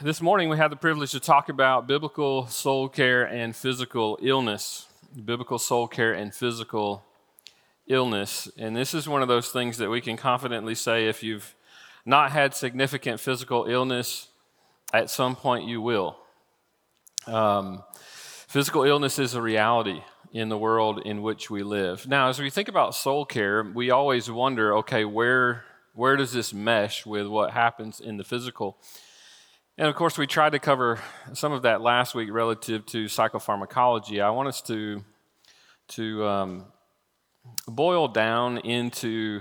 This morning we had the privilege to talk about biblical soul care and physical illness. Biblical soul care and physical illness. And this is one of those things that we can confidently say if you've not had significant physical illness, at some point you will. Um, physical illness is a reality in the world in which we live. Now, as we think about soul care, we always wonder okay, where, where does this mesh with what happens in the physical? And of course, we tried to cover some of that last week relative to psychopharmacology. I want us to, to um, boil down into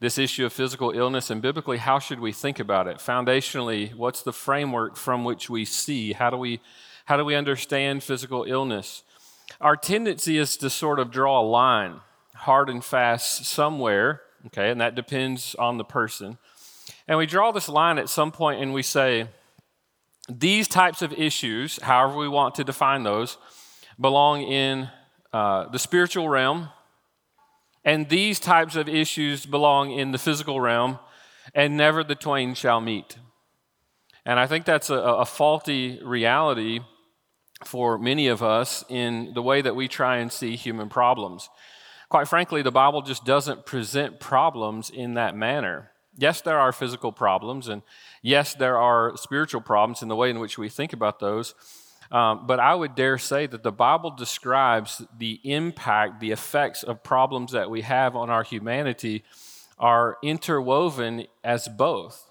this issue of physical illness and biblically, how should we think about it? Foundationally, what's the framework from which we see? How do we, how do we understand physical illness? Our tendency is to sort of draw a line hard and fast somewhere, okay, and that depends on the person. And we draw this line at some point and we say, these types of issues, however we want to define those, belong in uh, the spiritual realm, and these types of issues belong in the physical realm, and never the twain shall meet. And I think that's a, a faulty reality for many of us in the way that we try and see human problems. Quite frankly, the Bible just doesn't present problems in that manner. Yes, there are physical problems, and yes, there are spiritual problems in the way in which we think about those. Um, but I would dare say that the Bible describes the impact, the effects of problems that we have on our humanity are interwoven as both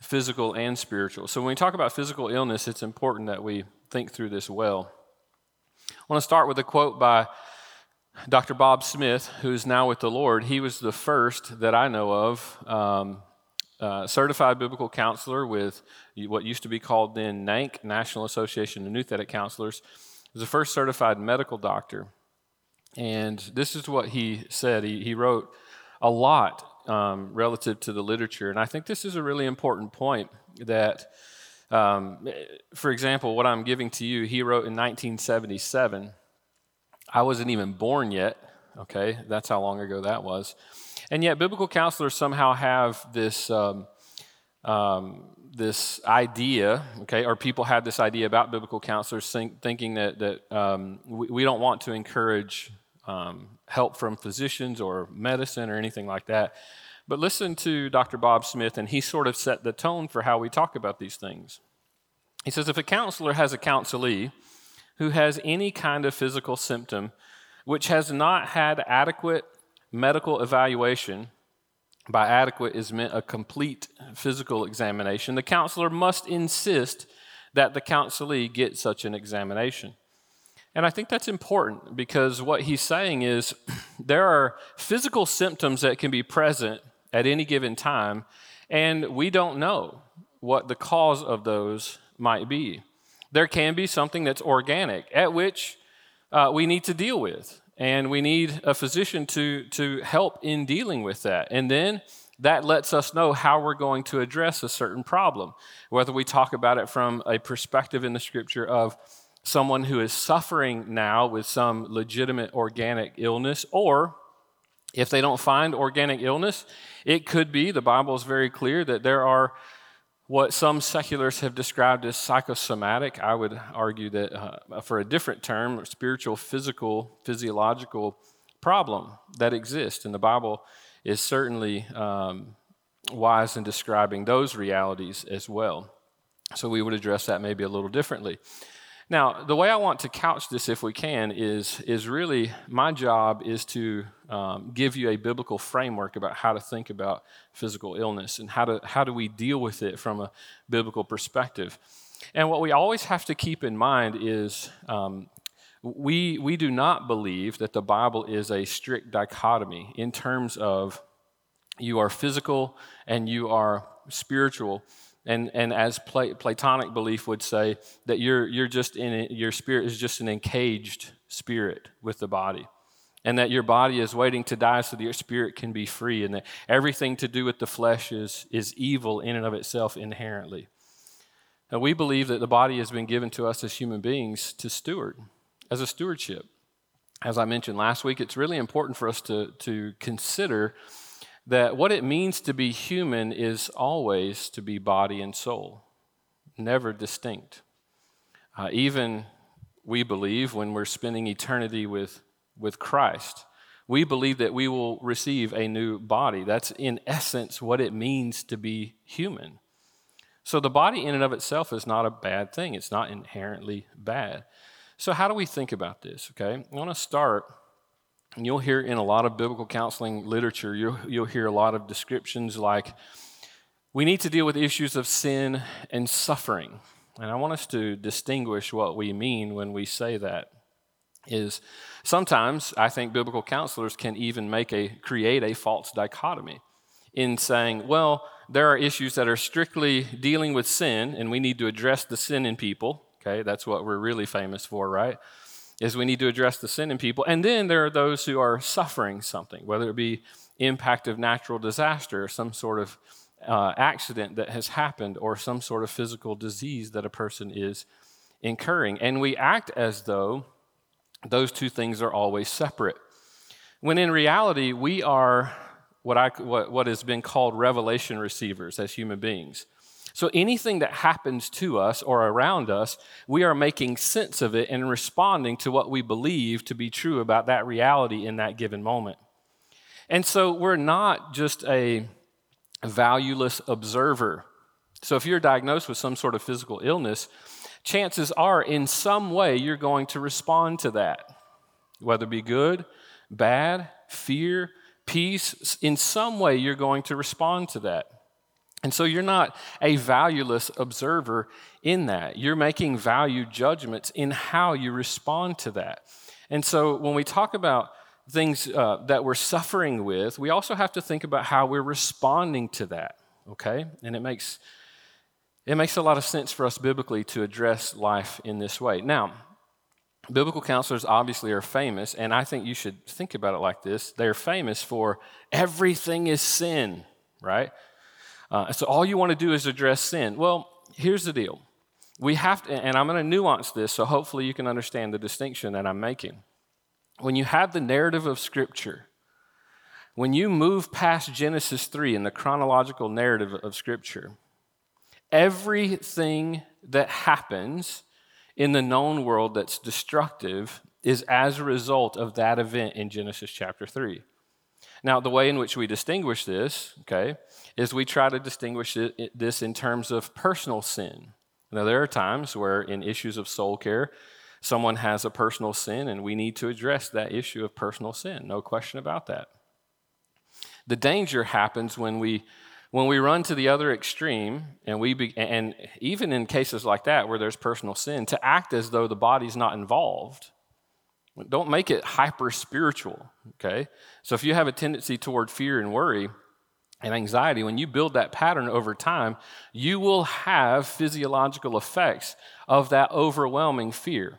physical and spiritual. So when we talk about physical illness, it's important that we think through this well. I want to start with a quote by Dr. Bob Smith, who is now with the Lord, he was the first that I know of um, uh, certified biblical counselor with what used to be called then NANC, National Association of Nouthetic Counselors. Was the first certified medical doctor. And this is what he said. He, he wrote a lot um, relative to the literature. And I think this is a really important point that, um, for example, what I'm giving to you, he wrote in 1977 I wasn't even born yet. Okay, that's how long ago that was. And yet, biblical counselors somehow have this. Um, um, this idea, okay, or people have this idea about biblical counselors think, thinking that, that um, we, we, don't want to encourage um, help from physicians or medicine or anything like that. But listen to Dr. Bob Smith, and he sort of set the tone for how we talk about these things. He says if a counselor has a counselee who has any kind of physical symptom which has not had adequate medical evaluation, by adequate is meant a complete physical examination, the counselor must insist that the counselee get such an examination. And I think that's important because what he's saying is there are physical symptoms that can be present at any given time, and we don't know what the cause of those might be there can be something that's organic at which uh, we need to deal with. And we need a physician to, to help in dealing with that. And then that lets us know how we're going to address a certain problem, whether we talk about it from a perspective in the scripture of someone who is suffering now with some legitimate organic illness, or if they don't find organic illness, it could be, the Bible is very clear that there are what some seculars have described as psychosomatic. I would argue that uh, for a different term, spiritual, physical, physiological problem that exists. And the Bible is certainly um, wise in describing those realities as well. So we would address that maybe a little differently. Now, the way I want to couch this, if we can, is, is really my job is to um, give you a biblical framework about how to think about physical illness and how, to, how do we deal with it from a biblical perspective. And what we always have to keep in mind is um, we, we do not believe that the Bible is a strict dichotomy in terms of you are physical and you are spiritual and, and as Platonic belief would say, that you're, you're just in your spirit is just an encaged spirit with the body. And that your body is waiting to die so that your spirit can be free, and that everything to do with the flesh is, is evil in and of itself inherently. Now, we believe that the body has been given to us as human beings to steward, as a stewardship. As I mentioned last week, it's really important for us to, to consider that what it means to be human is always to be body and soul. never distinct. Uh, even we believe when we're spending eternity with, with Christ, we believe that we will receive a new body. That's in essence what it means to be human. So the body in and of itself is not a bad thing, it's not inherently bad. So, how do we think about this? Okay, I want to start, and you'll hear in a lot of biblical counseling literature, you'll, you'll hear a lot of descriptions like, we need to deal with issues of sin and suffering. And I want us to distinguish what we mean when we say that. Is sometimes I think biblical counselors can even make a create a false dichotomy in saying, well, there are issues that are strictly dealing with sin, and we need to address the sin in people. Okay, that's what we're really famous for, right? Is we need to address the sin in people. And then there are those who are suffering something, whether it be impact of natural disaster or some sort of uh, accident that has happened or some sort of physical disease that a person is incurring. And we act as though those two things are always separate. When in reality, we are what, I, what, what has been called revelation receivers as human beings. So anything that happens to us or around us, we are making sense of it and responding to what we believe to be true about that reality in that given moment. And so we're not just a valueless observer. So if you're diagnosed with some sort of physical illness, chances are in some way you're going to respond to that, whether it be good, bad, fear, peace. In some way, you're going to respond to that. And so you're not a valueless observer in that. You're making value judgments in how you respond to that. And so when we talk about things uh, that we're suffering with, we also have to think about how we're responding to that, okay? And it makes, it makes a lot of sense for us biblically to address life in this way. Now, biblical counselors obviously are famous, and I think you should think about it like this they're famous for everything is sin, right? Uh, so all you want to do is address sin. Well, here's the deal. We have to, and I'm going to nuance this so hopefully you can understand the distinction that I'm making. When you have the narrative of Scripture, when you move past Genesis 3 in the chronological narrative of Scripture, everything that happens in the known world that's destructive is as a result of that event in Genesis chapter 3. Now, the way in which we distinguish this, okay, is we try to distinguish it, this in terms of personal sin. Now, there are times where in issues of soul care, someone has a personal sin and we need to address that issue of personal sin. No question about that. The danger happens when we when we run to the other extreme and we be, and even in cases like that where there's personal sin to act as though the body's not involved don't make it hyper spiritual okay so if you have a tendency toward fear and worry and anxiety, when you build that pattern over time, you will have physiological effects of that overwhelming fear.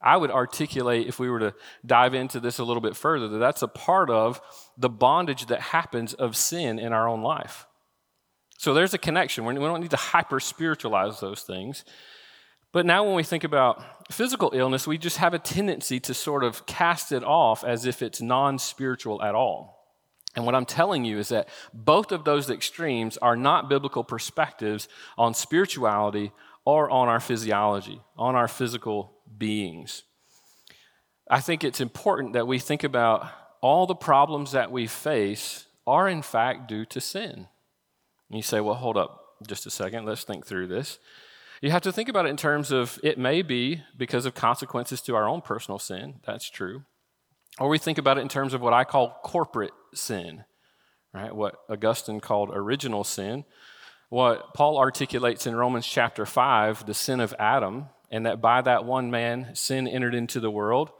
I would articulate, if we were to dive into this a little bit further, that that's a part of the bondage that happens of sin in our own life. So there's a connection. We don't need to hyper spiritualize those things. But now, when we think about physical illness, we just have a tendency to sort of cast it off as if it's non spiritual at all. And what I'm telling you is that both of those extremes are not biblical perspectives on spirituality or on our physiology, on our physical beings. I think it's important that we think about all the problems that we face are in fact due to sin. And you say, well, hold up just a second, let's think through this. You have to think about it in terms of it may be because of consequences to our own personal sin, that's true. Or we think about it in terms of what I call corporate sin, right? What Augustine called original sin. What Paul articulates in Romans chapter 5, the sin of Adam, and that by that one man sin entered into the world,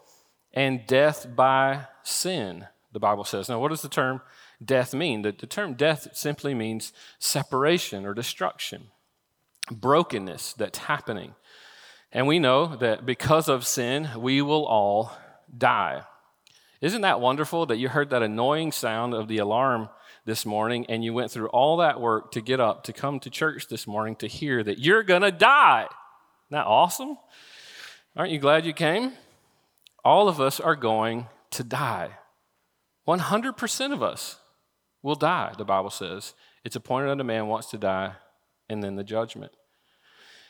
and death by sin, the Bible says. Now, what does the term death mean? The, the term death simply means separation or destruction, brokenness that's happening. And we know that because of sin, we will all die. Isn't that wonderful that you heard that annoying sound of the alarm this morning and you went through all that work to get up to come to church this morning to hear that you're going to die? Isn't that awesome? Aren't you glad you came? All of us are going to die. 100% of us will die, the Bible says. It's appointed unto man wants to die, and then the judgment.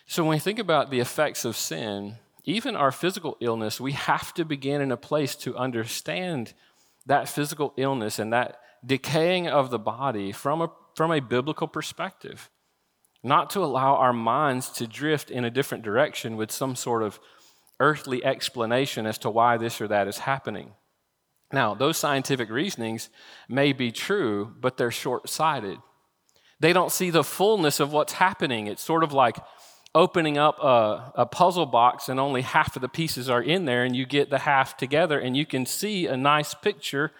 So when we think about the effects of sin, even our physical illness, we have to begin in a place to understand that physical illness and that decaying of the body from a, from a biblical perspective. Not to allow our minds to drift in a different direction with some sort of earthly explanation as to why this or that is happening. Now, those scientific reasonings may be true, but they're short sighted. They don't see the fullness of what's happening. It's sort of like opening up a, a, puzzle box and only half of the pieces are in there, and you get the half together, and you can see a nice picture,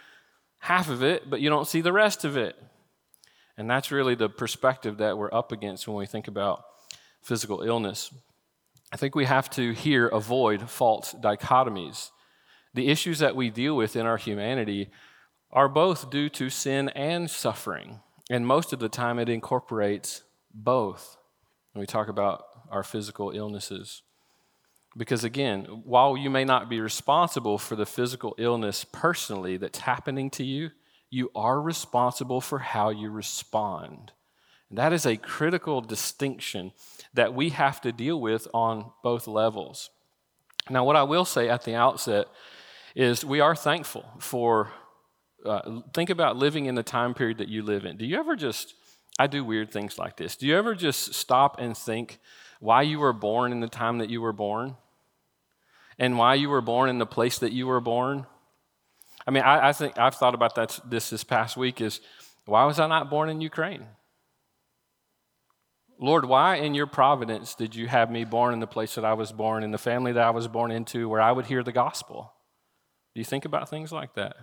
half of it, but you don't see the rest of it. And that's really the perspective that we're up against when we think about physical illness. I think we have to here avoid false dichotomies. The issues that we deal with in our humanity are both due to sin and suffering. And most of the time, it incorporates both when we talk about our physical illnesses. Because again, while you may not be responsible for the physical illness personally that's happening to you, you are responsible for how you respond. And that is a critical distinction that we have to deal with on both levels. Now, what I will say at the outset is we are thankful for, uh, think about living in the time period that you live in. Do you ever just, I do weird things like this. Do you ever just stop and think why you were born in the time that you were born? And why you were born in the place that you were born? I mean, I, I think I've thought about that this this past week is why was I not born in Ukraine? Lord, why in your providence did you have me born in the place that I was born, in the family that I was born into, where I would hear the gospel? Do you think about things like that?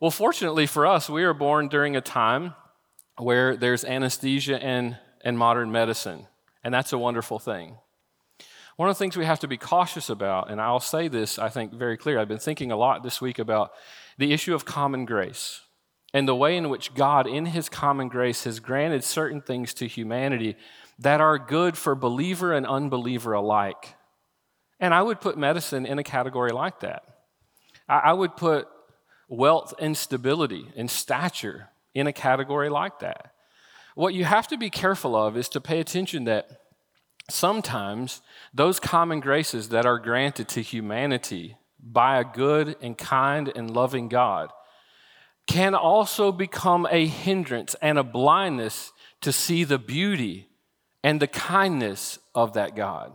Well, fortunately for us, we are born during a time where there's anesthesia and, and modern medicine, and that's a wonderful thing. One of the things we have to be cautious about, and I'll say this, I think, very clear. I've been thinking a lot this week about the issue of common grace and the way in which God, in His common grace, has granted certain things to humanity that are good for believer and unbeliever alike. And I would put medicine in a category like that. I would put wealth and stability and stature in a category like that. What you have to be careful of is to pay attention that sometimes those common graces that are granted to humanity by a good and kind and loving God can also become a hindrance and a blindness to see the beauty and the kindness of that God.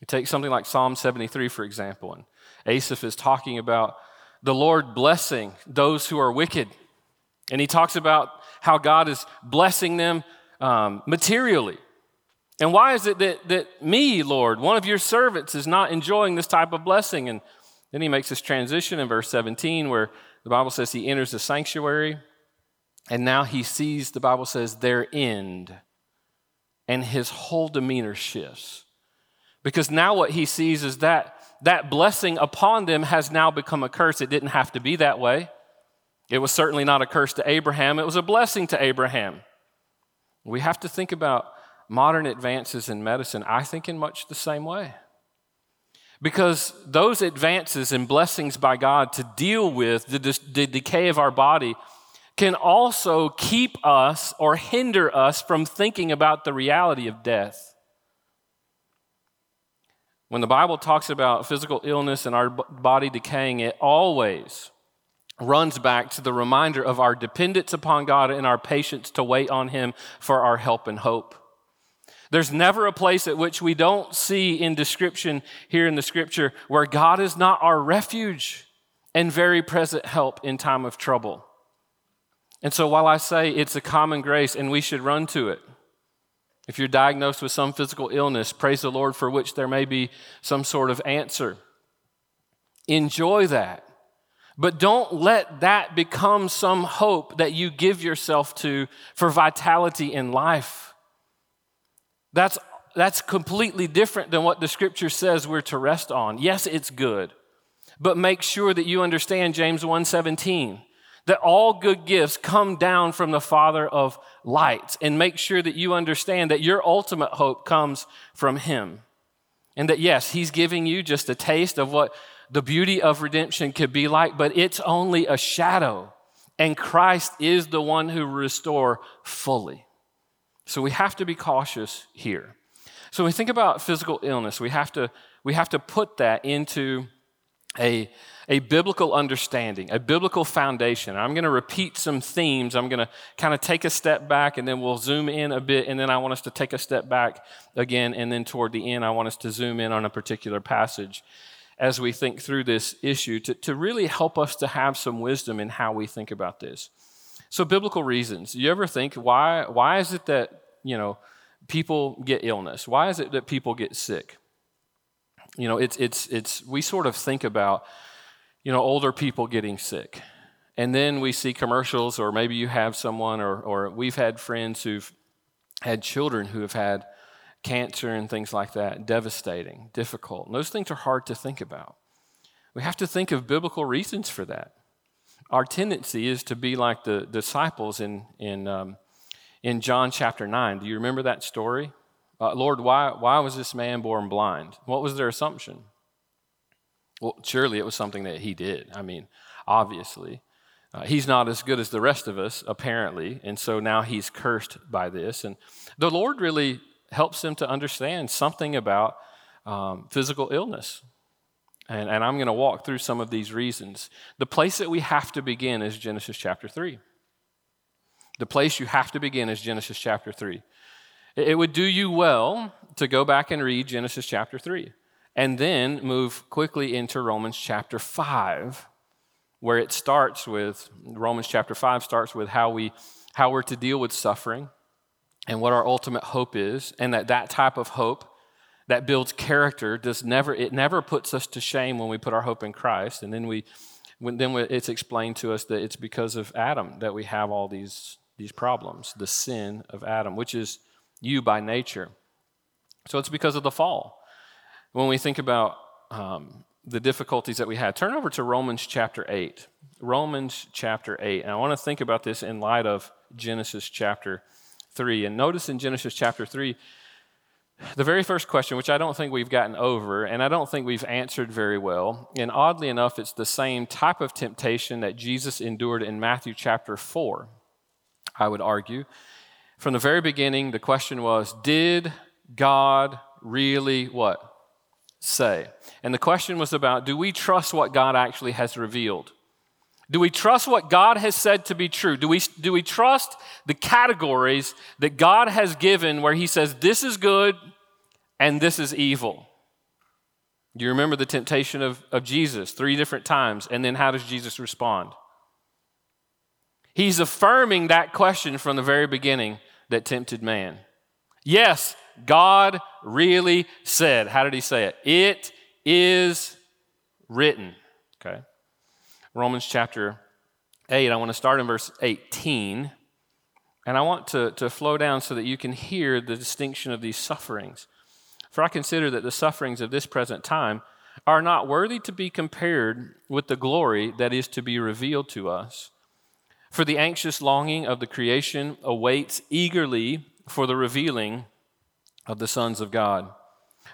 You take something like Psalm 73, for example, and Asaph is talking about the Lord blessing those who are wicked. And he talks about how God is blessing them um, materially. And why is it that, that me, Lord, one of your servants, is not enjoying this type of blessing? And then he makes this transition in verse 17 where the Bible says he enters the sanctuary and now he sees, the Bible says, their end. And his whole demeanor shifts. Because now what he sees is that that blessing upon them has now become a curse. It didn't have to be that way. It was certainly not a curse to Abraham, it was a blessing to Abraham. We have to think about modern advances in medicine, I think, in much the same way. Because those advances and blessings by God to deal with the, the decay of our body can also keep us or hinder us from thinking about the reality of death. When the Bible talks about physical illness and our body decaying, it always runs back to the reminder of our dependence upon God and our patience to wait on Him for our help and hope. There's never a place at which we don't see in description here in the scripture where God is not our refuge and very present help in time of trouble. And so while I say it's a common grace and we should run to it, if you're diagnosed with some physical illness, praise the Lord for which there may be some sort of answer. Enjoy that. But don't let that become some hope that you give yourself to for vitality in life. That's, that's completely different than what the scripture says we're to rest on. Yes, it's good. But make sure that you understand James 1:17 that all good gifts come down from the Father of lights, and make sure that you understand that your ultimate hope comes from Him. And that, yes, He's giving you just a taste of what the beauty of redemption could be like, but it's only a shadow. And Christ is the one who restore fully. So we have to be cautious here. So when we think about physical illness, we have to, we have to put that into a, a biblical understanding, a biblical foundation. I'm going to repeat some themes. I'm going to kind of take a step back and then we'll zoom in a bit. And then I want us to take a step back again. And then toward the end, I want us to zoom in on a particular passage as we think through this issue to, to really help us to have some wisdom in how we think about this. So, biblical reasons. You ever think, why, why is it that, you know, people get illness? Why is it that people get sick? You know, it's, it's, it's, we sort of think about, you know, older people getting sick. And then we see commercials, or maybe you have someone, or, or we've had friends who've had children who have had cancer and things like that, devastating, difficult. And those things are hard to think about. We have to think of biblical reasons for that. Our tendency is to be like the disciples in, in, um, in John chapter 9. Do you remember that story? Uh, Lord, why, why was this man born blind? What was their assumption? Well, surely it was something that he did. I mean, obviously. Uh, he's not as good as the rest of us, apparently, and so now he's cursed by this. And the Lord really helps them to understand something about um, physical illness. And, and I'm going to walk through some of these reasons. The place that we have to begin is Genesis chapter 3. The place you have to begin is Genesis chapter 3. It would do you well to go back and read Genesis chapter 3 and then move quickly into Romans chapter 5, where it starts with Romans chapter 5 starts with how, we, how we're to deal with suffering and what our ultimate hope is, and that that type of hope that builds character does never it never puts us to shame when we put our hope in Christ, and then we when then it's explained to us that it's because of Adam that we have all these these problems, the sin of Adam, which is you by nature. So it's because of the fall. When we think about um, the difficulties that we had, turn over to Romans chapter 8. Romans chapter 8. And I want to think about this in light of Genesis chapter 3. And notice in Genesis chapter 3, the very first question, which I don't think we've gotten over, and I don't think we've answered very well, and oddly enough, it's the same type of temptation that Jesus endured in Matthew chapter 4, I would argue. From the very beginning, the question was Did God really what? Say. And the question was about do we trust what God actually has revealed? Do we trust what God has said to be true? Do we, do we trust the categories that God has given where He says, this is good and this is evil? Do you remember the temptation of, of Jesus three different times? And then how does Jesus respond? He's affirming that question from the very beginning that tempted man. Yes, God really said. How did He say it? It is written. Okay. Romans chapter 8. I want to start in verse 18. And I want to, to flow down so that you can hear the distinction of these sufferings. For I consider that the sufferings of this present time are not worthy to be compared with the glory that is to be revealed to us. For the anxious longing of the creation awaits eagerly for the revealing of the sons of God.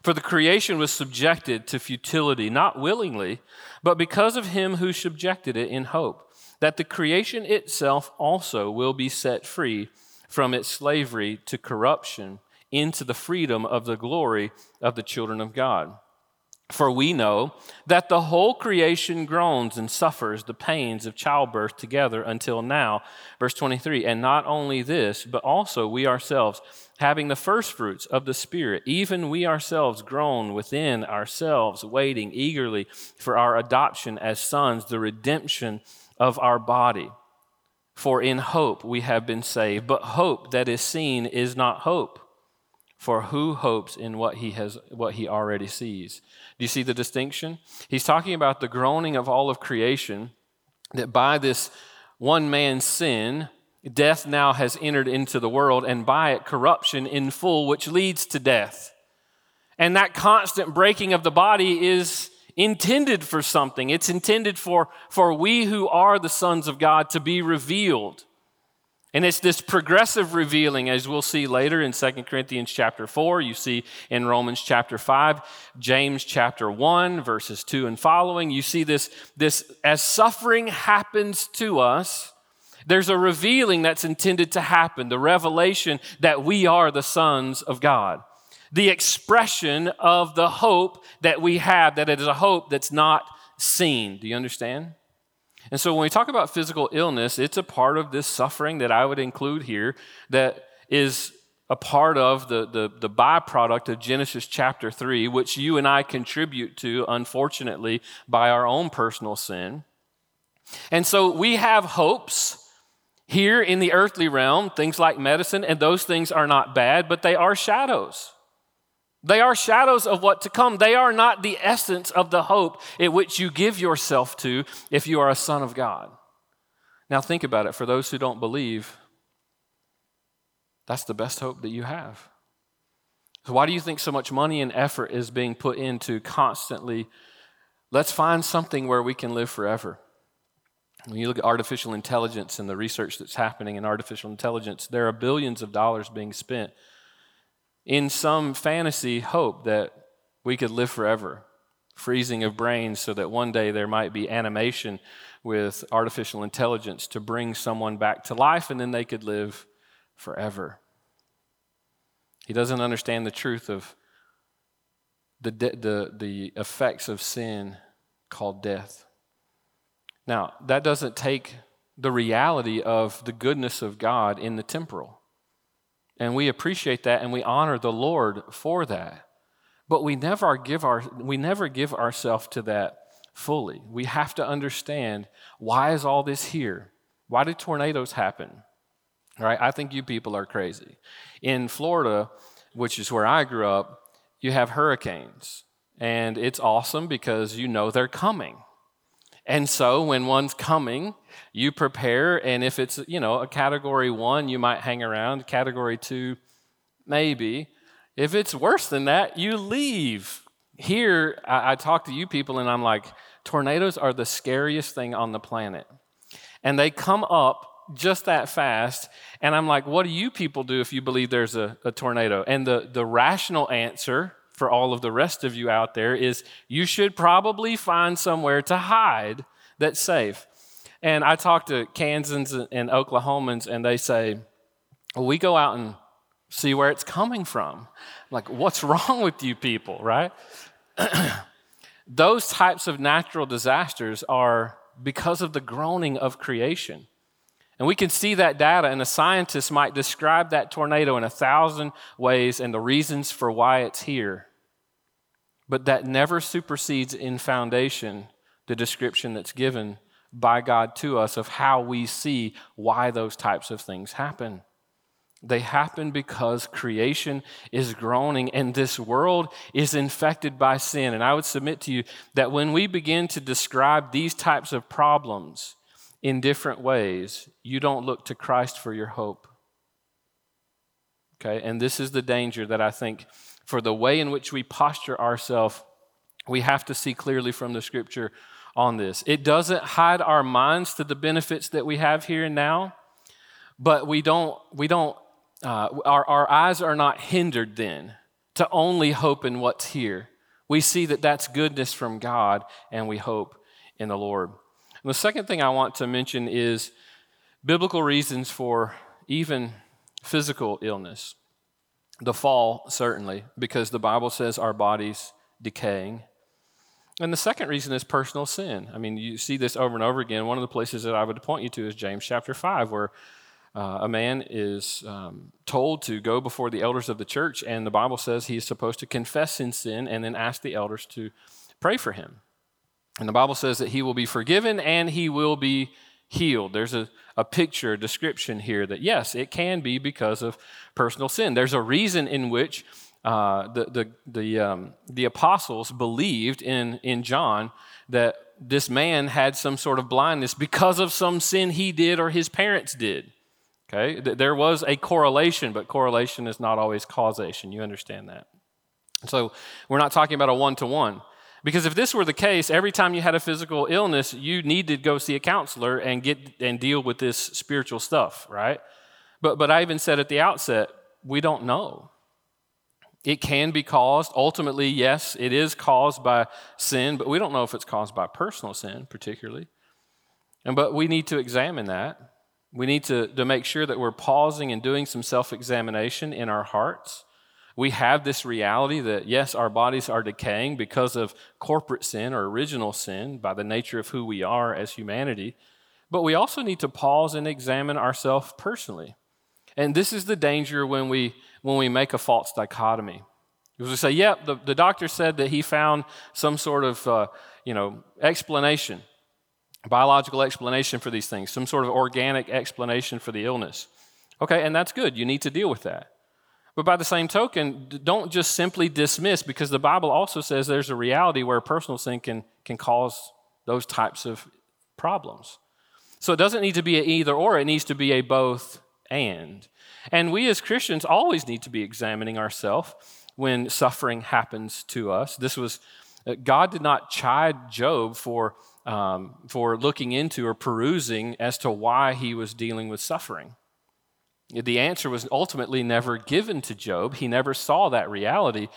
For the creation was subjected to futility, not willingly, but because of him who subjected it in hope, that the creation itself also will be set free from its slavery to corruption into the freedom of the glory of the children of God. For we know that the whole creation groans and suffers the pains of childbirth together until now. Verse 23 And not only this, but also we ourselves, having the firstfruits of the Spirit, even we ourselves groan within ourselves, waiting eagerly for our adoption as sons, the redemption of our body. For in hope we have been saved. But hope that is seen is not hope. For who hopes in what he has what he already sees? Do you see the distinction? He's talking about the groaning of all of creation, that by this one man's sin, death now has entered into the world, and by it, corruption in full, which leads to death. And that constant breaking of the body is intended for something. It's intended for, for we who are the sons of God to be revealed. And it's this progressive revealing, as we'll see later in 2 Corinthians chapter 4, you see in Romans chapter 5, James chapter 1, verses 2 and following. You see this, this as suffering happens to us, there's a revealing that's intended to happen, the revelation that we are the sons of God. the expression of the hope that we have, that it is a hope that's not seen. Do you understand? And so when we talk about physical illness, it's a part of this suffering that I would include here that is a part of the, the, the byproduct of Genesis chapter 3, which you and I contribute to, unfortunately, by our own personal sin. And so we have hopes here in the earthly realm, things like medicine, and those things are not bad, but they are shadows. They are shadows of what to come. They are not the essence of the hope in which you give yourself to if you are a son of God. Now, think about it. For those who don't believe, that's the best hope that you have. So, why do you think so much money and effort is being put into constantly? Let's find something where we can live forever. When you look at artificial intelligence and the research that's happening in artificial intelligence, there are billions of dollars being spent in some fantasy hope that we could live forever, freezing of brains so that one day there might be animation with artificial intelligence to bring someone back to life and then they could live forever. He doesn't understand the truth of the, de- the, the effects of sin called death. Now, that doesn't take the reality of the goodness of God in the temporal. And we appreciate that and we honor the Lord for that. But we never give, our, we never give ourselves to that fully. We have to understand why is all this here? Why do tornadoes happen? All right, I think you people are crazy. In Florida, which is where I grew up, you have hurricanes. And it's awesome because you know they're coming. And so when one's coming, you prepare. And if it's, you know, a category one, you might hang around. Category two, maybe. If it's worse than that, you leave. Here, I, I talk to you people and I'm like, tornadoes are the scariest thing on the planet. And they come up just that fast. And I'm like, what do you people do if you believe there's a, a tornado? And the, the rational answer for all of the rest of you out there is you should probably find somewhere to hide that's safe. And I talk to Kansans and Oklahomans, and they say, well, we go out and see where it's coming from. I'm like, what's wrong with you people, right? Those types of natural disasters are because of the groaning of creation. And we can see that data, and a scientist might describe that tornado in a thousand ways and the reasons for why it's here. But that never supersedes in foundation the description that's given by God to us of how we see why those types of things happen. They happen because creation is groaning and this world is infected by sin. And I would submit to you that when we begin to describe these types of problems, in different ways, you don't look to Christ for your hope. Okay, and this is the danger that I think for the way in which we posture ourselves, we have to see clearly from the scripture on this. It doesn't hide our minds to the benefits that we have here and now, but we don't, we don't, uh, our, our eyes are not hindered then to only hope in what's here. We see that that's goodness from God, and we hope in the Lord. And the second thing I want to mention is biblical reasons for even physical illness. The fall, certainly, because the Bible says our body's decaying. And the second reason is personal sin. I mean, you see this over and over again. One of the places that I would point you to is James chapter 5, where uh, a man is um, told to go before the elders of the church, and the Bible says he's supposed to confess his sin and then ask the elders to pray for him. And the Bible says that he will be forgiven and he will be healed. There's a, a picture, a description here that, yes, it can be because of personal sin. There's a reason in which uh, the, the, the, um, the apostles believed in, in John that this man had some sort of blindness because of some sin he did or his parents did. Okay? There was a correlation, but correlation is not always causation. You understand that. So we're not talking about a one to one. Because if this were the case, every time you had a physical illness, you need to go see a counselor and get and deal with this spiritual stuff, right? But but I even said at the outset, we don't know. It can be caused. Ultimately, yes, it is caused by sin, but we don't know if it's caused by personal sin, particularly. And but we need to examine that. We need to, to make sure that we're pausing and doing some self examination in our hearts We have this reality that, yes, our bodies are decaying because of corporate sin or original sin by the nature of who we are as humanity. But we also need to pause and examine ourselves personally. And this is the danger when we, when we make a false dichotomy. Because we say, yep, yeah, the, the doctor said that he found some sort of, uh, you know, explanation, biological explanation for these things, some sort of organic explanation for the illness. Okay, and that's good. You need to deal with that. But by the same token, don't just simply dismiss, because the Bible also says there's a reality where personal sin can, can cause those types of problems. So it doesn't need to be an either or, it needs to be a both and. And we as Christians always need to be examining ourselves when suffering happens to us. This was, uh, God did not chide Job for, um, for looking into or perusing as to why he was dealing with suffering. The answer was ultimately never given to Job. He never saw that reality.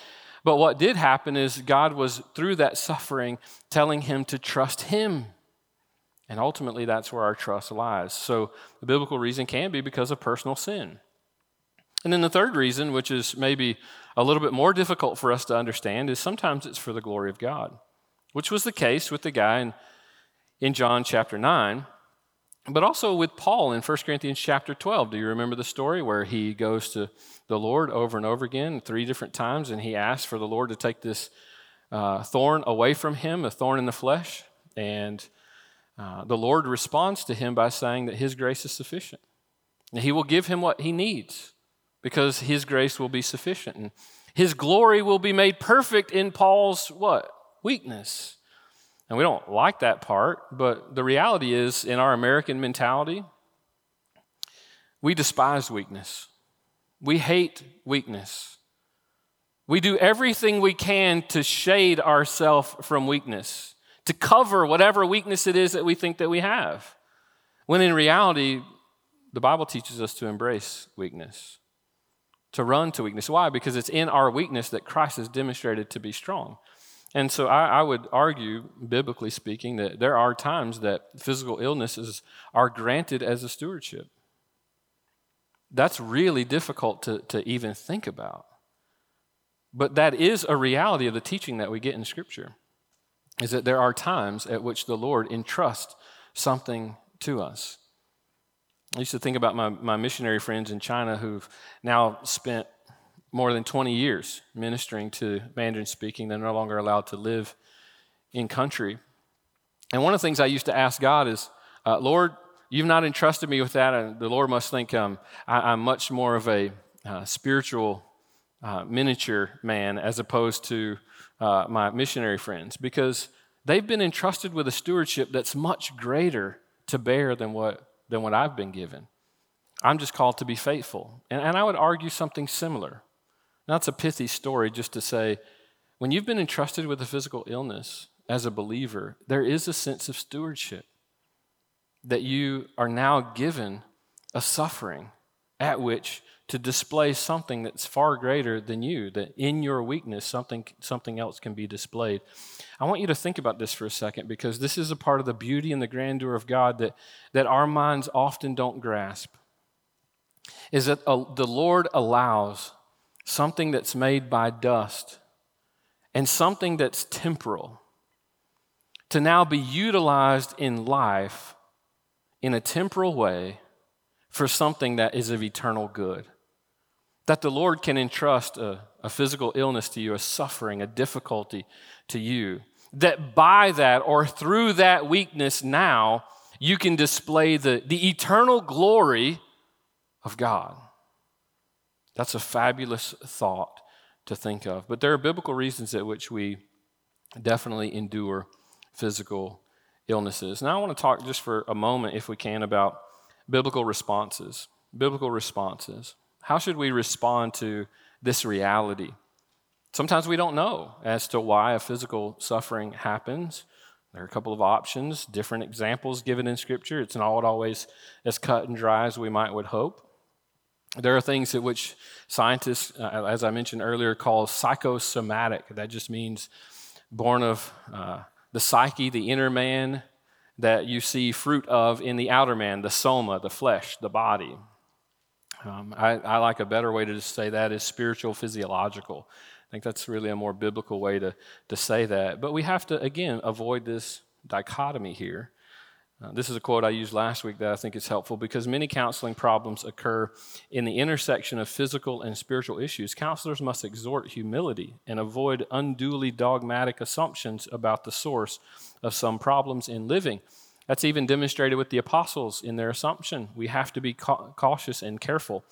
But what did happen is God was, through that suffering, telling him to trust him. And ultimately, that's where our trust lies. So the biblical reason can be because of personal sin. And then the third reason, which is maybe a little bit more difficult for us to understand, is sometimes it's for the glory of God, which was the case with the guy in, in John chapter 9 but also with Paul in 1 Corinthians chapter 12. Do you remember the story where he goes to the Lord over and over again, three different times, and he asks for the Lord to take this uh, thorn away from him, a thorn in the flesh? And uh, the Lord responds to him by saying that his grace is sufficient. And he will give him what he needs because his grace will be sufficient. And his glory will be made perfect in Paul's what? Weakness. And we don't like that part, but the reality is, in our American mentality, we despise weakness. We hate weakness. We do everything we can to shade ourselves from weakness, to cover whatever weakness it is that we think that we have. When in reality, the Bible teaches us to embrace weakness, to run to weakness. Why? Because it's in our weakness that Christ has demonstrated to be strong. And so I, I, would argue, biblically speaking, that there are times that physical illnesses are granted as a stewardship. That's really difficult to, to even think about. But that is a reality of the teaching that we get in Scripture, is that there are times at which the Lord entrusts something to us. I used to think about my, my missionary friends in China who've now spent more than 20 years ministering to Mandarin speaking. They're no longer allowed to live in country. And one of the things I used to ask God is, uh, Lord, you've not entrusted me with that. And the Lord must think um, I, am much more of a uh, spiritual uh, miniature man as opposed to uh, my missionary friends because they've been entrusted with a stewardship that's much greater to bear than what, than what I've been given. I'm just called to be faithful. And, and I would argue something similar. That's a pithy story just to say when you've been entrusted with a physical illness as a believer, there is a sense of stewardship that you are now given a suffering at which to display something that's far greater than you, that in your weakness, something, something else can be displayed. I want you to think about this for a second because this is a part of the beauty and the grandeur of God that, that our minds often don't grasp. Is that uh, the Lord allows something that's made by dust, and something that's temporal to now be utilized in life in a temporal way for something that is of eternal good. That the Lord can entrust a, a physical illness to you, a suffering, a difficulty to you. That by that or through that weakness now, you can display the, the eternal glory of God. That's a fabulous thought to think of. But there are biblical reasons at which we definitely endure physical illnesses. Now, I want to talk just for a moment, if we can, about biblical responses. Biblical responses. How should we respond to this reality? Sometimes we don't know as to why a physical suffering happens. There are a couple of options, different examples given in Scripture. It's not always as cut and dry as we might would hope. There are things at which scientists, uh, as I mentioned earlier, call psychosomatic. That just means born of uh, the psyche, the inner man, that you see fruit of in the outer man, the soma, the flesh, the body. Um, I, I, like a better way to say that is spiritual physiological. I think that's really a more biblical way to, to say that. But we have to, again, avoid this dichotomy here. Uh, this is a quote I used last week that I think is helpful because many counseling problems occur in the intersection of physical and spiritual issues. Counselors must exhort humility and avoid unduly dogmatic assumptions about the source of some problems in living. That's even demonstrated with the apostles in their assumption. We have to be cautious and careful.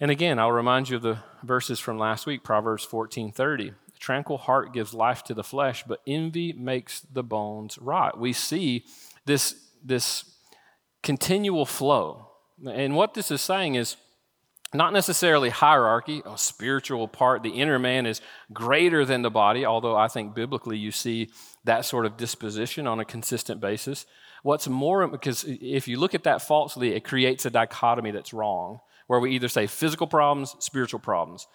And again, I'll remind you of the verses from last week, Proverbs 14:30. A tranquil heart gives life to the flesh, but envy makes the bones rot. We see this, this continual flow. And what this is saying is not necessarily hierarchy, a spiritual part. The inner man is greater than the body, although I think biblically you see that sort of disposition on a consistent basis. What's more, because if you look at that falsely, it creates a dichotomy that's wrong, where we either say physical problems, spiritual problems.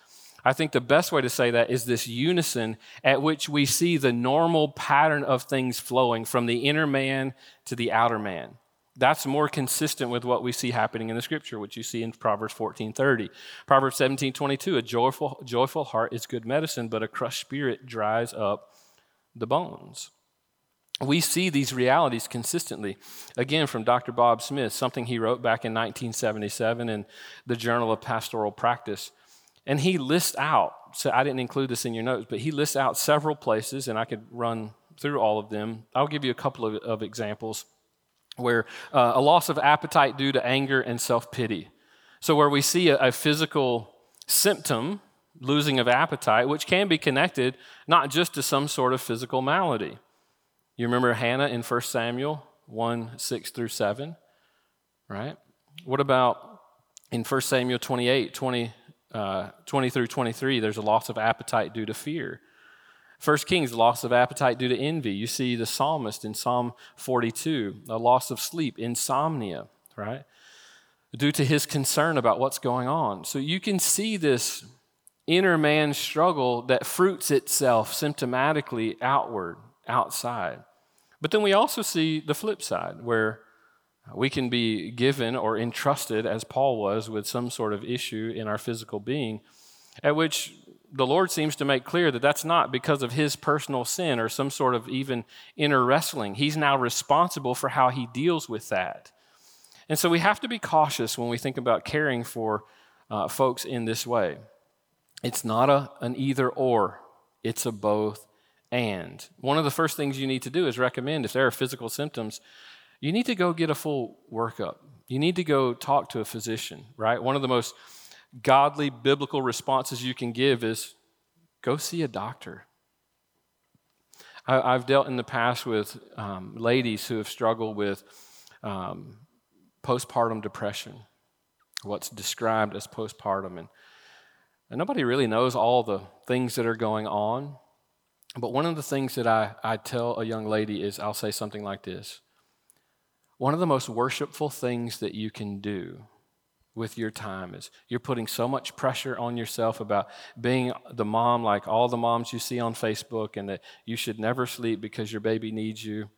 I think the best way to say that is this unison at which we see the normal pattern of things flowing from the inner man to the outer man. That's more consistent with what we see happening in the scripture, which you see in Proverbs 14:30. Proverbs 17:22, a joyful, joyful heart is good medicine, but a crushed spirit dries up the bones. We see these realities consistently. Again, from Dr. Bob Smith, something he wrote back in 1977 in the Journal of Pastoral Practice. And he lists out, so I didn't include this in your notes, but he lists out several places, and I could run through all of them. I'll give you a couple of, of examples where uh, a loss of appetite due to anger and self pity. So, where we see a, a physical symptom, losing of appetite, which can be connected not just to some sort of physical malady. You remember Hannah in 1 Samuel 1 6 through 7, right? What about in 1 Samuel 28 20 uh, 20 through 23, there's a loss of appetite due to fear. First Kings, loss of appetite due to envy. You see the psalmist in Psalm 42, a loss of sleep, insomnia, right? Due to his concern about what's going on. So you can see this inner man struggle that fruits itself symptomatically outward, outside. But then we also see the flip side, where we can be given or entrusted, as Paul was, with some sort of issue in our physical being, at which the Lord seems to make clear that that's not because of his personal sin or some sort of even inner wrestling. He's now responsible for how he deals with that. And so we have to be cautious when we think about caring for uh, folks in this way. It's not a, an either or, it's a both and. One of the first things you need to do is recommend if there are physical symptoms you need to go get a full workup. You need to go talk to a physician, right? One of the most godly biblical responses you can give is go see a doctor. I, have dealt in the past with um, ladies who have struggled with um, postpartum depression, what's described as postpartum. And, and nobody really knows all the things that are going on. But one of the things that I, I tell a young lady is I'll say something like this one of the most worshipful things that you can do with your time is you're putting so much pressure on yourself about being the mom like all the moms you see on Facebook and that you should never sleep because your baby needs you.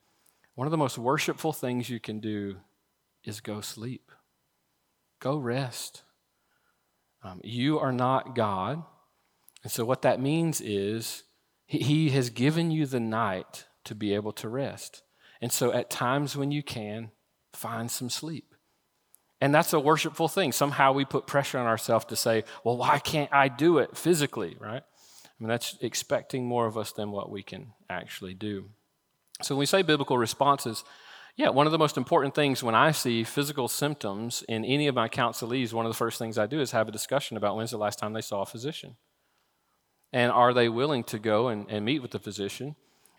One of the most worshipful things you can do is go sleep, go rest. Um, you are not God. And so, what that means is He has given you the night to be able to rest. And so, at times when you can, find some sleep. And that's a worshipful thing. Somehow we put pressure on ourselves to say, well, why can't I do it physically, right? I mean, that's expecting more of us than what we can actually do. So, when we say biblical responses, yeah, one of the most important things when I see physical symptoms in any of my counselees, one of the first things I do is have a discussion about when's the last time they saw a physician. And are they willing to go and, and meet with the physician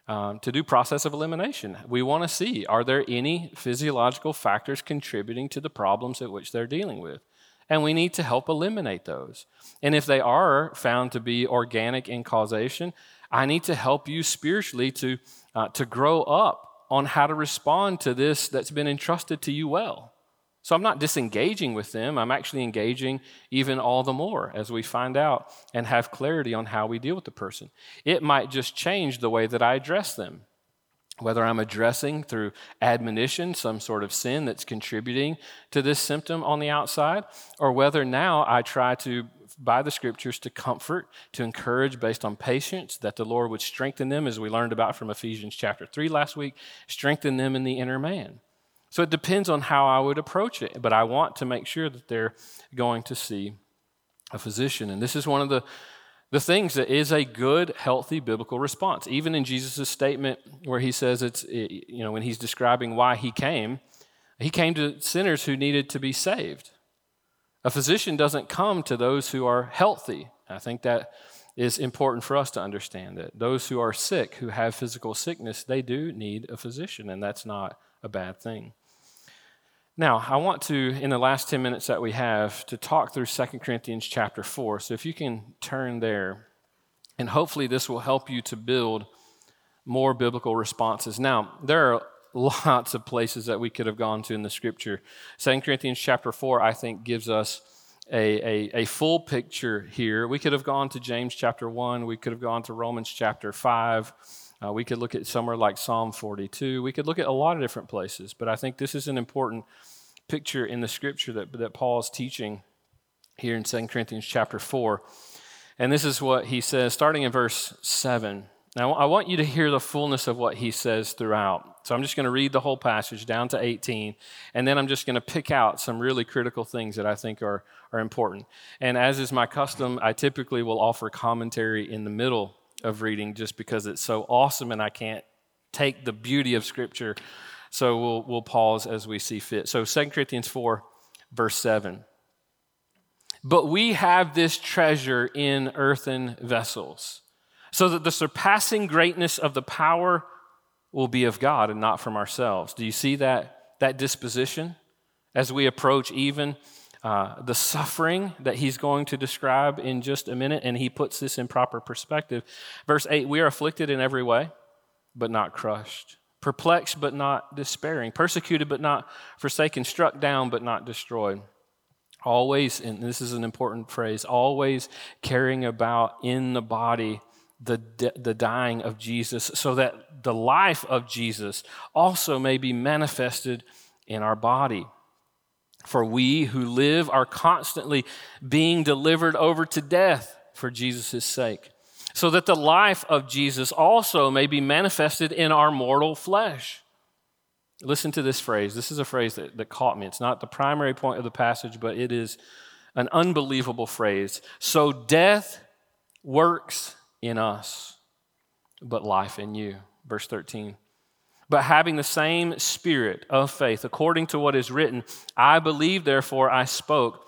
um, to do process of elimination. We want to see are there any physiological factors contributing to the problems at which they're dealing with? And we need to help eliminate those. And if they are found to be organic in causation, I need to help you spiritually to, uh, to grow up on how to respond to this that's been entrusted to you well. So I'm not disengaging with them. I'm actually engaging even all the more as we find out and have clarity on how we deal with the person. It might just change the way that I address them. whether I'm addressing through admonition some sort of sin that's contributing to this symptom on the outside, or whether now I try to, by the scriptures, to comfort, to encourage based on patience, that the Lord would strengthen them, as we learned about from Ephesians chapter 3 last week, strengthen them in the inner man. So it depends on how I would approach it, but I want to make sure that they're going to see a physician. And this is one of the the things that is a good, healthy biblical response. Even in Jesus' statement where he says it's, you know, when he's describing why he came, he came to sinners who needed to be saved. A physician doesn't come to those who are healthy. I think that is important for us to understand that those who are sick, who have physical sickness, they do need a physician, and that's not a bad thing. Now, I want to, in the last 10 minutes that we have, to talk through 2 Corinthians chapter 4. So if you can turn there, and hopefully this will help you to build more biblical responses. Now, there are lots of places that we could have gone to in the scripture. 2 Corinthians chapter 4, I think, gives us a, a, a, full picture here. We could have gone to James chapter 1, we could have gone to Romans chapter 5. Uh, we could look at somewhere like Psalm 42. We could look at a lot of different places, but I think this is an important picture in the scripture that, that Paul is teaching here in 2 Corinthians chapter 4. And this is what he says, starting in verse 7. Now, I want you to hear the fullness of what he says throughout. So I'm just going to read the whole passage down to 18, and then I'm just going to pick out some really critical things that I think are, are important. And as is my custom, I typically will offer commentary in the middle of reading just because it's so awesome and I can't take the beauty of Scripture. So we'll, we'll pause as we see fit. So 2 Corinthians 4, verse 7. But we have this treasure in earthen vessels, so that the surpassing greatness of the power will be of God and not from ourselves. Do you see that, that disposition as we approach even uh, the suffering that he's going to describe in just a minute, and he puts this in proper perspective. Verse 8 We are afflicted in every way, but not crushed, perplexed, but not despairing, persecuted, but not forsaken, struck down, but not destroyed. Always, and this is an important phrase, always carrying about in the body the, the dying of Jesus, so that the life of Jesus also may be manifested in our body. For we who live are constantly being delivered over to death for Jesus' sake, so that the life of Jesus also may be manifested in our mortal flesh. Listen to this phrase. This is a phrase that, that caught me. It's not the primary point of the passage, but it is an unbelievable phrase. So death works in us, but life in you. Verse 13 but having the same spirit of faith, according to what is written, I believe, therefore I spoke.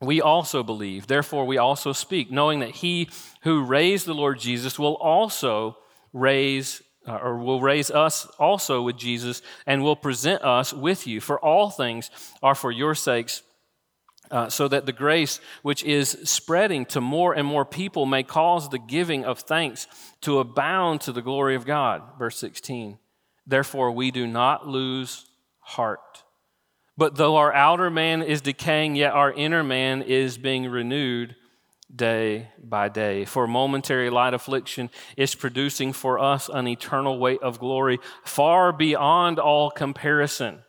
We also believe, therefore we also speak, knowing that he who raised the Lord Jesus will also raise uh, or will raise us also with Jesus and will present us with you. For all things are for your sakes, uh, so that the grace which is spreading to more and more people may cause the giving of thanks to abound to the glory of God. Verse 16. Therefore, we do not lose heart. But though our outer man is decaying, yet our inner man is being renewed day by day. For momentary light affliction is producing for us an eternal weight of glory far beyond all comparison,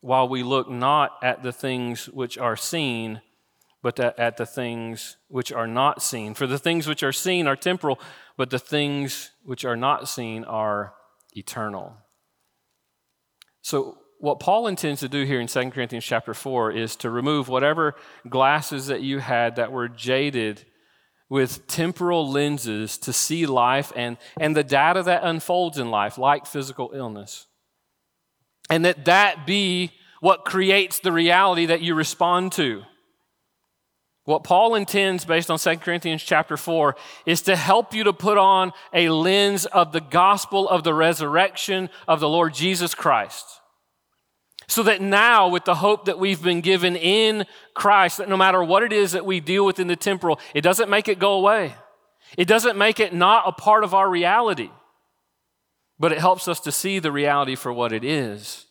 while we look not at the things which are seen, but at the things which are not seen. For the things which are seen are temporal, but the things which are not seen are eternal. So, what Paul intends to do here in 2 Corinthians chapter 4 is to remove whatever glasses that you had that were jaded with temporal lenses to see life and, and the data that unfolds in life, like physical illness. And that that be what creates the reality that you respond to. What Paul intends, based on 2 Corinthians chapter 4, is to help you to put on a lens of the gospel of the resurrection of the Lord Jesus Christ. So that now, with the hope that we've been given in Christ, that no matter what it is that we deal with in the temporal, it doesn't make it go away. It doesn't make it not a part of our reality, but it helps us to see the reality for what it is.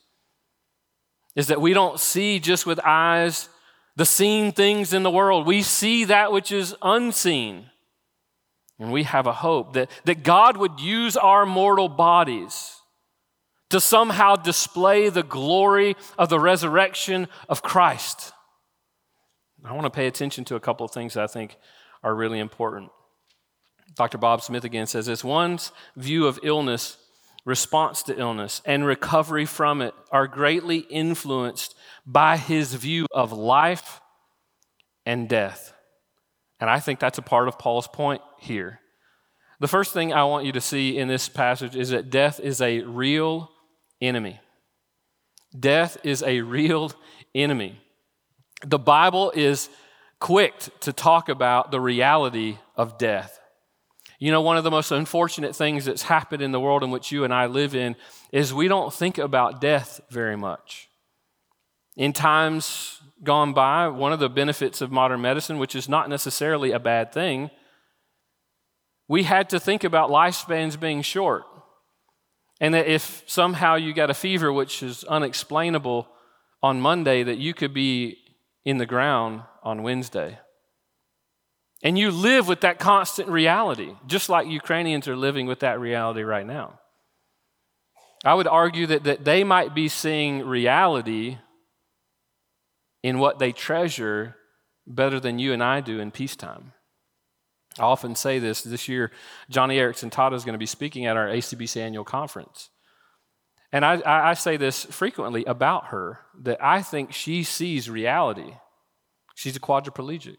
Is that we don't see just with eyes the seen things in the world. We see that which is unseen. And we have a hope that, that God would use our mortal bodies to somehow display the glory of the resurrection of Christ. I want to pay attention to a couple of things I think are really important. Dr. Bob Smith again says this one's view of illness, response to illness, and recovery from it are greatly influenced by his view of life and death. And I think that's a part of Paul's point here. The first thing I want you to see in this passage is that death is a real enemy. Death is a real enemy. The Bible is quick to talk about the reality of death. You know, one of the most unfortunate things that's happened in the world in which you and I live in is we don't think about death very much. In times gone by, one of the benefits of modern medicine, which is not necessarily a bad thing, we had to think about lifespans being short. And that if somehow you got a fever, which is unexplainable on Monday, that you could be in the ground on Wednesday. And you live with that constant reality, just like Ukrainians are living with that reality right now. I would argue that, that they might be seeing reality in what they treasure better than you and I do in peacetime. I often say this this year, Joni Eareckson Tada is going to be speaking at our ACBC annual conference. And I, I say this frequently about her that I think she sees reality. She's a quadriplegic.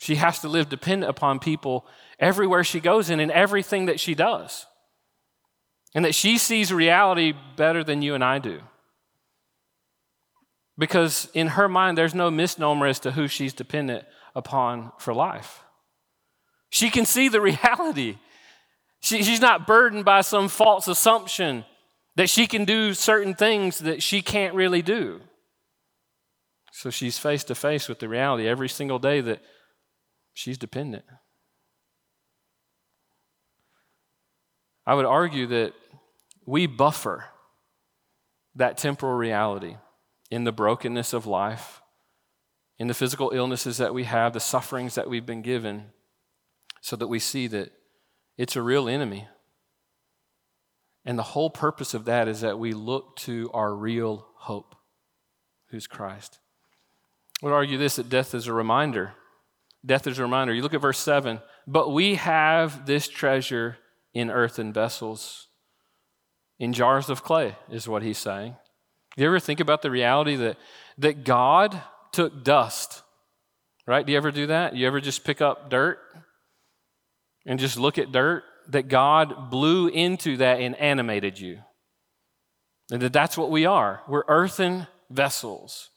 She has to live dependent upon people everywhere she goes and in everything that she does. And that she sees reality better than you and I do. Because in her mind, there's no misnomer as to who she's dependent upon for life. She can see the reality. She, she's not burdened by some false assumption that she can do certain things that she can't really do. So she's face to face with the reality every single day that She's dependent. I would argue that we buffer that temporal reality in the brokenness of life, in the physical illnesses that we have, the sufferings that we've been given, so that we see that it's a real enemy. And the whole purpose of that is that we look to our real hope, who's Christ. I would argue this that death is a reminder Death is a reminder. You look at verse 7 but we have this treasure in earthen vessels, in jars of clay, is what he's saying. Do you ever think about the reality that, that God took dust, right? Do you ever do that? You ever just pick up dirt and just look at dirt? That God blew into that and animated you. And that that's what we are. We're earthen vessels.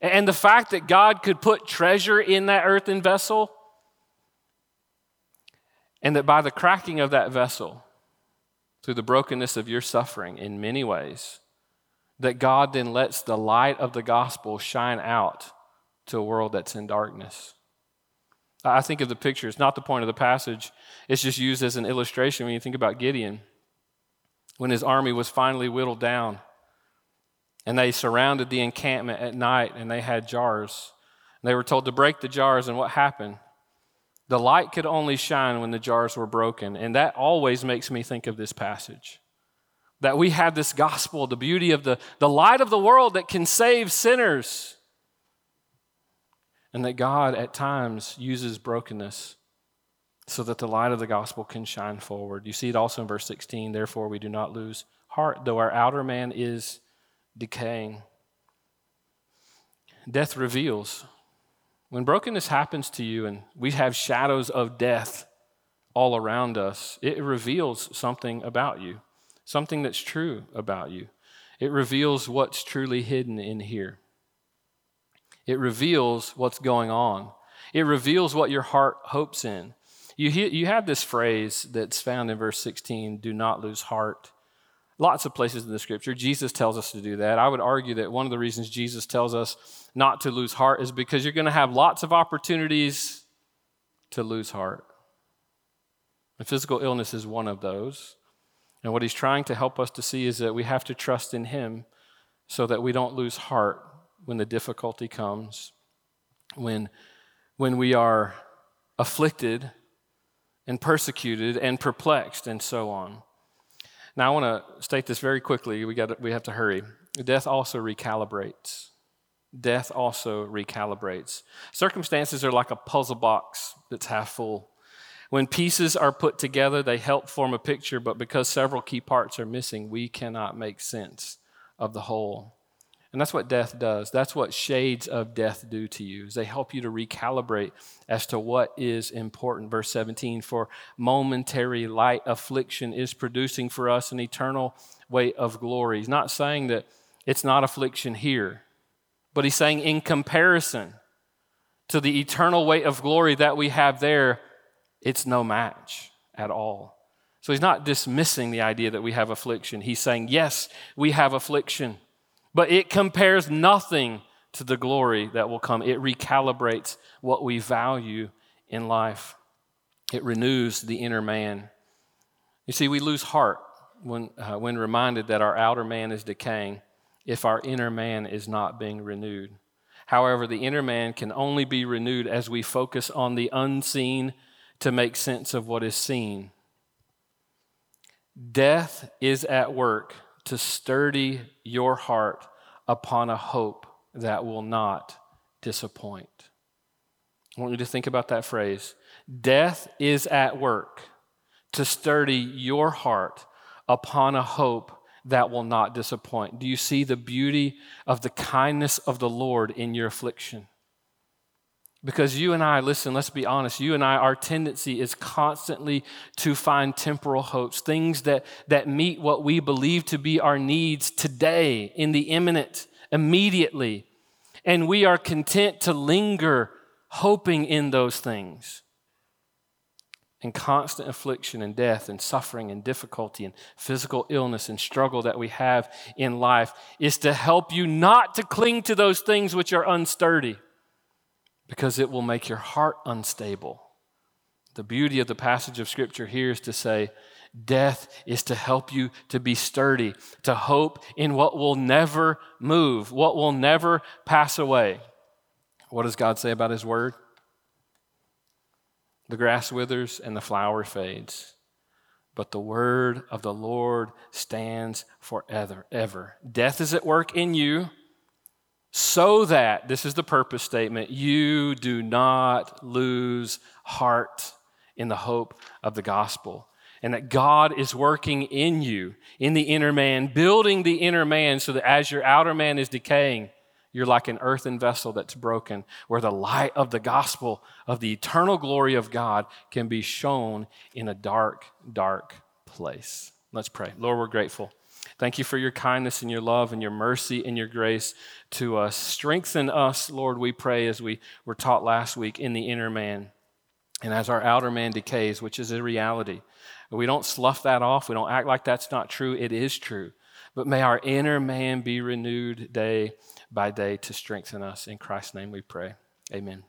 And the fact that God could put treasure in that earthen vessel, and that by the cracking of that vessel, through the brokenness of your suffering in many ways, that God then lets the light of the gospel shine out to a world that's in darkness. I think of the picture, it's not the point of the passage, it's just used as an illustration when you think about Gideon. When his army was finally whittled down, and they surrounded the encampment at night and they had jars. And they were told to break the jars, and what happened? The light could only shine when the jars were broken. And that always makes me think of this passage. That we have this gospel, the beauty of the, the light of the world that can save sinners. And that God at times uses brokenness so that the light of the gospel can shine forward. You see it also in verse 16. Therefore, we do not lose heart, though our outer man is decaying. Death reveals. When brokenness happens to you and we have shadows of death all around us, it reveals something about you, something that's true about you. It reveals what's truly hidden in here. It reveals what's going on. It reveals what your heart hopes in. You, you have this phrase that's found in verse 16 do not lose heart lots of places in the scripture. Jesus tells us to do that. I would argue that one of the reasons Jesus tells us not to lose heart is because you're going to have lots of opportunities to lose heart. And physical illness is one of those. And what he's trying to help us to see is that we have to trust in him so that we don't lose heart when the difficulty comes, when, when we are afflicted and persecuted and perplexed and so on. Now, I want to state this very quickly. We, got we have to hurry. Death also recalibrates. Death also recalibrates. Circumstances are like a puzzle box that's half full. When pieces are put together, they help form a picture, but because several key parts are missing, we cannot make sense of the whole. And that's what death does. That's what shades of death do to you. Is they help you to recalibrate as to what is important. Verse 17, for momentary light affliction is producing for us an eternal weight of glory. He's not saying that it's not affliction here, but he's saying in comparison to the eternal weight of glory that we have there, it's no match at all. So he's not dismissing the idea that we have affliction. He's saying, yes, we have affliction but it compares nothing to the glory that will come. It recalibrates what we value in life, it renews the inner man. You see, we lose heart when, uh, when reminded that our outer man is decaying if our inner man is not being renewed. However, the inner man can only be renewed as we focus on the unseen to make sense of what is seen. Death is at work to sturdy your heart upon a hope that will not disappoint. I want you to think about that phrase. Death is at work to sturdy your heart upon a hope that will not disappoint. Do you see the beauty of the kindness of the Lord in your affliction? Because you and I, listen, let's be honest, you and I, our tendency is constantly to find temporal hopes, things that, that meet what we believe to be our needs today, in the imminent, immediately. And we are content to linger hoping in those things. And constant affliction and death and suffering and difficulty and physical illness and struggle that we have in life is to help you not to cling to those things which are unsturdy because it will make your heart unstable. The beauty of the passage of Scripture here is to say, Death is to help you to be sturdy, to hope in what will never move, what will never pass away. What does God say about His Word? The grass withers and the flower fades, but the word of the Lord stands forever. Ever. Death is at work in you so that, this is the purpose statement, you do not lose heart in the hope of the gospel. And that God is working in you, in the inner man, building the inner man so that as your outer man is decaying, you're like an earthen vessel that's broken, where the light of the gospel of the eternal glory of God can be shown in a dark, dark place. Let's pray. Lord, we're grateful. Thank you for your kindness and your love and your mercy and your grace to us. Strengthen us, Lord, we pray, as we were taught last week in the inner man. And as our outer man decays, which is a reality, we don't slough that off. We don't act like that's not true. It is true. But may our inner man be renewed day by day to strengthen us. In Christ's name we pray. Amen.